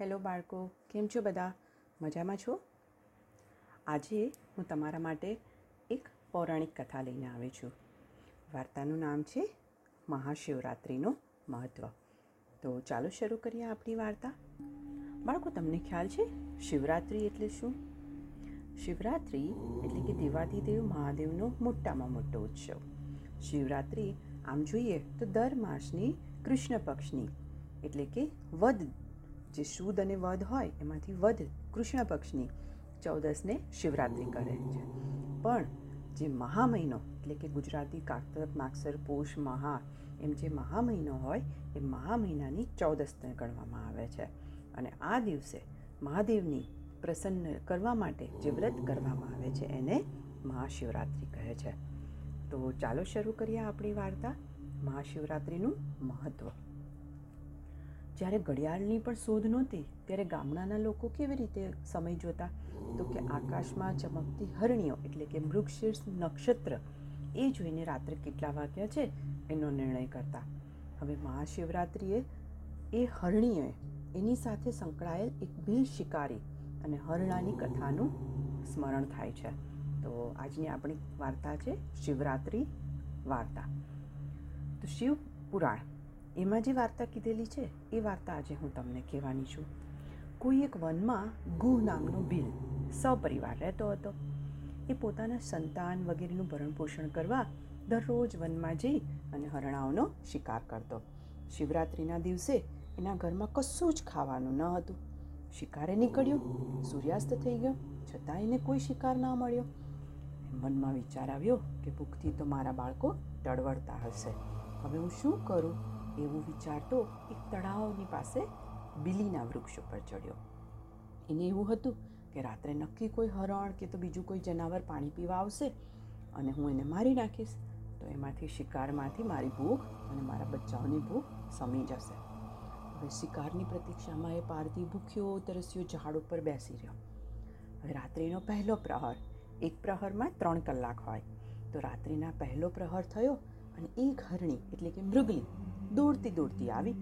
Hello બાળકો, કેમ છો બધા? મજામાં છો? આજે હું તમારા માટે એક પૌરાણિક કથા લઈને આવી છું. વાર્તાનું નામ છે મહાશિવરાત્રિનું મહત્ત્વ તો ચાલો શરૂ કરીએ આપણી વાર્તા. બાળકો, તમને ખ્યાલ છે શિવરાત્રિ એટલે શું? શિવરાત્રિ એટલે કે દેવાધિદેવ મહાદેવનો મોટામાં મોટો ઉત્સવ. શિવરાત્રિ, આમ જોઈએ તો દર માસની કૃષ્ણ પક્ષની, એટલે કે વદ જે શુદ્ધ અને વધ હોય, એમાંથી વધ કૃષ્ણ પક્ષની ચૌદસને શિવરાત્રિ કરે છે. પણ જે મહા મહિનો એટલે કે ગુજરાતી કારતક, માગસર, પોષ, મહા, એમ જે મહા મહિનો હોય, એ મહા મહિનાની ચૌદસને ગણવામાં આવે છે. અને આ દિવસે મહાદેવની પ્રસન્ન કરવા માટે જે વ્રત કરવામાં આવે છે, એને મહાશિવરાત્રિ કહે છે. તો ચાલો શરૂ કરીએ આપણી વાર્તા. મહાશિવરાત્રિનું મહત્ત્વ જ્યારે ઘડિયાળની પણ શોધ નહોતી, ત્યારે ગામડાના લોકો કેવી રીતે સમય જોતા? તો કે આકાશમાં ચમકતી હરણીઓ, એટલે કે મૃગશીર્ષ નક્ષત્ર, એ જોઈને રાત્રે કેટલા વાગ્યા છે એનો નિર્ણય કરતા. હવે મહાશિવરાત્રિએ એ હરણીએ એની સાથે સંકળાયેલ એક બિલ શિકારી અને હરણાની કથાનું સ્મરણ થાય છે. તો આજની આપણી વાર્તા છે શિવરાત્રિ વાર્તા. તો શિવ પુરાણ. એમાં જે વાર્તા કીધેલી છે, એ વાર્તા આજે હું તમને કહેવાની છું. કોઈ એક વનમાં ગુહ નામનો ભીલ સપરિવાર રહેતો હતો. એ પોતાના સંતાન વગેરેનું ભરણ પોષણ કરવા દરરોજ વનમાં જઈ અને હરણાઓનો શિકાર કરતો. શિવરાત્રિના દિવસે એના ઘરમાં કશું જ ખાવાનું ન હતું. શિકારે નીકળ્યું, સૂર્યાસ્ત થઈ ગયો, છતાં એને કોઈ શિકાર ના મળ્યો. મનમાં વિચાર આવ્યો કે ભૂખથી તો મારા બાળકો ટળવળતા હશે. હવે હું શું કરું? એવું વિચારતો એક તળાવની પાસે બિલીના વૃક્ષ ઉપર ચડ્યો. એને એવું હતું કે રાત્રે નક્કી કોઈ હરણ કે તો બીજું કોઈ જનાવર પાણી પીવા આવશે અને હું એને મારી નાખીશ, તો એમાંથી શિકારમાંથી મારી ભૂખ અને મારા બચ્ચાઓની ભૂખ સમી જશે. હવે શિકારની પ્રતીક્ષામાં એ પારધી ભૂખ્યો, તરસ્યો ઝાડ ઉપર બેસી રહ્યો. હવે રાત્રિનો પહેલો પ્રહર, એક પ્રહરમાં ત્રણ કલાક હોય. તો રાત્રિના પહેલો પ્રહર થયો અને એક હરણી એટલે કે મૃગલી દોડતી દોડતી આવી.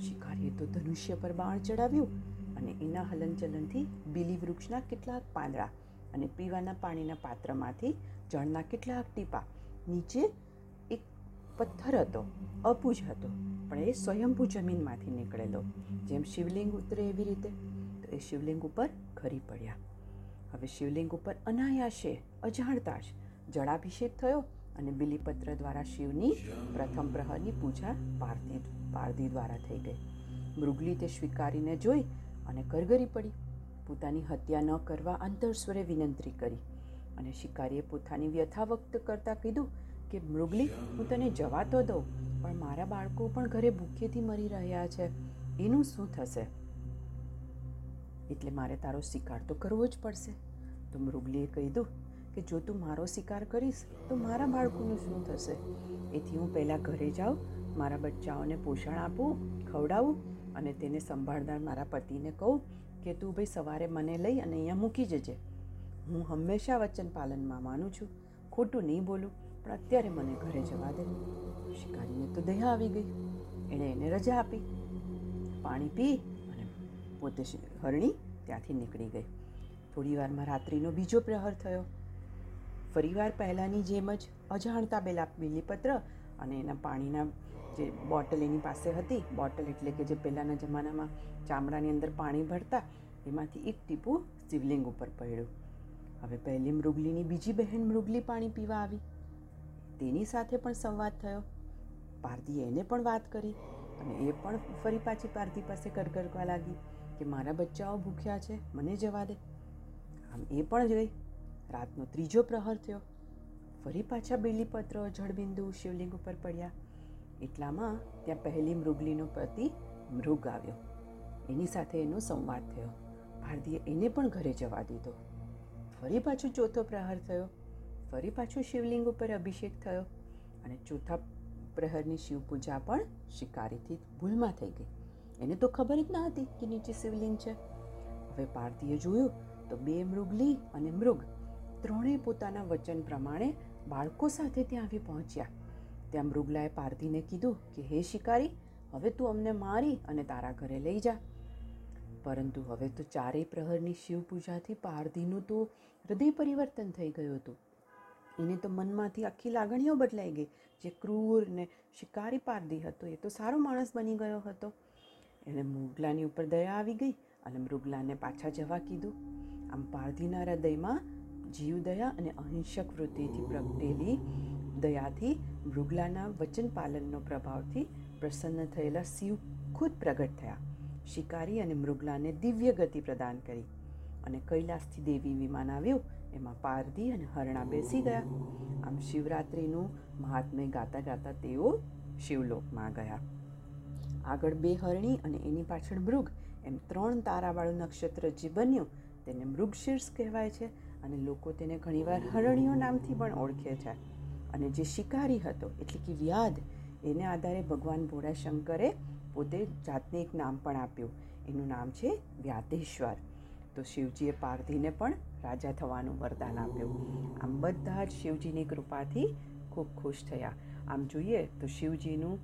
શિકારીએ તો ધનુષ્ય પર બાણ ચડાવ્યું અને એના હલનચલનથી બીલી વૃક્ષના કેટલાક પાંદડા અને પીવાના પાણીના પાત્રમાંથી જળના કેટલાક ટીપા નીચે એક પથ્થર હતો, અપૂજ હતો, પણ એ સ્વયંભૂ જમીનમાંથી નીકળેલો, જેમ શિવલિંગ ઉતરે એવી રીતે. તો એ શિવલિંગ ઉપર ખરી પડ્યા. હવે શિવલિંગ ઉપર અનાયાશે, અજાણતા જ જળાભિષેક થયો અને બિલીપત્ર દ્વારા શિવની પ્રથમ પ્રહરની પૂજા પારધી પારધી દ્વારા થઈ ગઈ. મૃગલી તે સ્વીકારીને જોઈ અને કરગરી પડી. પોતાની હત્યા ન કરવા અંતરસ્વરે વિનંતી કરી અને શિકારીએ પોતાની વ્યથા વ્યક્ત કરતાં કીધું કે, મૃગલી, હું તને જવા તો દઉં, પણ મારા બાળકો પણ ઘરે ભૂખેથી મરી રહ્યા છે. એનું શું થશે? એટલે મારે તારો શિકાર તો કરવો જ પડશે. તો મૃગલીએ કહી કે જો તું મારો શિકાર કરીશ, તો મારા બાળકોનું શું થશે? એથી હું પહેલાં ઘરે જાઉં, મારા બચ્ચાઓને પોષણ આપું, ખવડાવું અને તેને સંભાળનાર મારા પતિને કહું કે તું ભાઈ સવારે મને લઈ અને અહીંયા મૂકી જજે. હું હંમેશા વચન પાલનમાં માનું છું. ખોટું નહીં બોલું, પણ અત્યારે મને ઘરે જવા દે. શિકારીને તો દયા આવી ગઈ. એણે એને રજા આપી. પાણી પી અને પોતે હરણી ત્યાંથી નીકળી ગઈ. થોડી વારમાં રાત્રિનો બીજો પ્રહર થયો. ફરીવાર પહેલાંની જેમ જ અજાણતા બેલા બીલીપત્ર અને એના પાણીના જે બોટલ એની પાસે હતી, બોટલ એટલે કે જે પહેલાંના જમાનામાં ચામડાની અંદર પાણી ભરતા, એમાંથી એક ટીપું શિવલિંગ ઉપર પડ્યું. હવે પહેલી મૃગલીની બીજી બહેન મૃગલી પાણી પીવા આવી. તેની સાથે પણ સંવાદ થયો. પારધીએ એને પણ વાત કરી અને એ પણ ફરી પાછી પારધી પાસે કરગરવા લાગી કે, મારા બચ્ચાઓ ભૂખ્યા છે, મને જવા દે. આમ એ પણ ગઈ. રાતનો ત્રીજો પ્રહર થયો. ફરી પાછા બેલીપત્ર, જળબિંદુ, શિવલિંગ ઉપર પડ્યા. એટલામાં ત્યાં પહેલી મૃગલીનો પતિ મૃગ આવ્યો. એની સાથે એનો સંવાદ થયો. ભારતીએ એને પણ ઘરે જવા દીધો. ફરી પાછો ચોથો પ્રહર થયો. ફરી પાછું શિવલિંગ ઉપર અભિષેક થયો. અને ચોથા પ્રહરની શિવપૂજા પણ શિકારીથી ભૂલમાં થઈ ગઈ. એને તો ખબર જ ના હતી કે નીચે શિવલિંગ છે. હવે પાર્થીએ જોયું તો બે મૃગલી અને મૃગ ત્રણેય પોતાના વચન પ્રમાણે બાળકો સાથે ત્યાં આવી પહોંચ્યા. ત્યાં મૃગલાએ પારધીને કીધું કે, હે શિકારી, હવે તું અમને મારી અને તારા ઘરે લઈ જા. પરંતુ હવે તો ચારેય પ્રહરની શિવ પૂજાથી પારધીનું તો હૃદય પરિવર્તન થઈ ગયું હતું. એને તો મનમાંથી આખી લાગણીઓ બદલાઈ ગઈ. જે ક્રૂર ને શિકારી પારધી હતો, એ તો સારો માણસ બની ગયો હતો. એણે મૃગલાની ઉપર દયા આવી ગઈ અને મૃગલાને પાછા જવા કીધું. આમ પારધીના હૃદયમાં જીવદયા અને અહિંસક વૃત્તિથી પ્રગટેલી દયાથી મૃગલાના વચન પાલનનો પ્રભાવથી પ્રસન્ન થયેલા શિવ ખુદ પ્રગટ થયા. શિકારી અને મૃગલાને દિવ્ય ગતિ પ્રદાન કરી અને કૈલાસથી દેવી વિમાન આવ્યું. એમાં પારધી અને હરણા બેસી ગયા. આમ શિવરાત્રિનું મહાત્મ્ય ગાતા ગાતા તેઓ શિવલોકમાં ગયા. આગળ બે હરણી અને એની પાછળ મૃગ. એમ ત્રણ તારાવાળું નક્ષત્ર જે બન્યું તેને મૃગશીર્ષ કહેવાય છે. અને લોકો તેને ઘણીવાર હરણીઓ નામથી પણ ઓળખે છે. અને જે શિકારી હતો, એટલે કે વ્યાધ એને આધારે ભગવાન ભોળાશંકરે પોતે જાતને એક નામ પણ આપ્યું. એનું નામ છે વ્યાધેશ્વર તો શિવજીએ પારધીને પણ રાજા થવાનું વરદાન આપ્યું. આમ બધા જ શિવજીની કૃપાથી ખૂબ ખુશ થયા. આમ જોઈએ તો શિવજીનું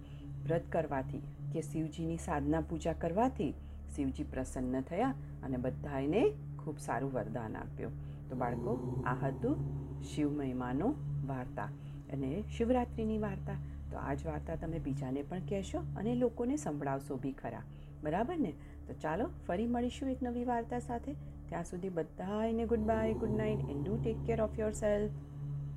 વ્રત કરવાથી કે શિવજીની સાધના પૂજા કરવાથી શિવજી પ્રસન્ન થયા અને બધા એને ખૂબ સારું વરદાન આપ્યું. તો બાળકો, આ હતું શિવ મહિમાનો વાર્તા અને શિવરાત્રિની વાર્તા. તો આ જ વાર્તા તમે બીજાને પણ કહેશો અને લોકોને સંભળાવશો બી ખરા. બરાબર ને? તો ચાલો ફરી મળીશું એક નવી વાર્તા સાથે. ત્યાં સુધી બધાને good bye good night and do take care of yourself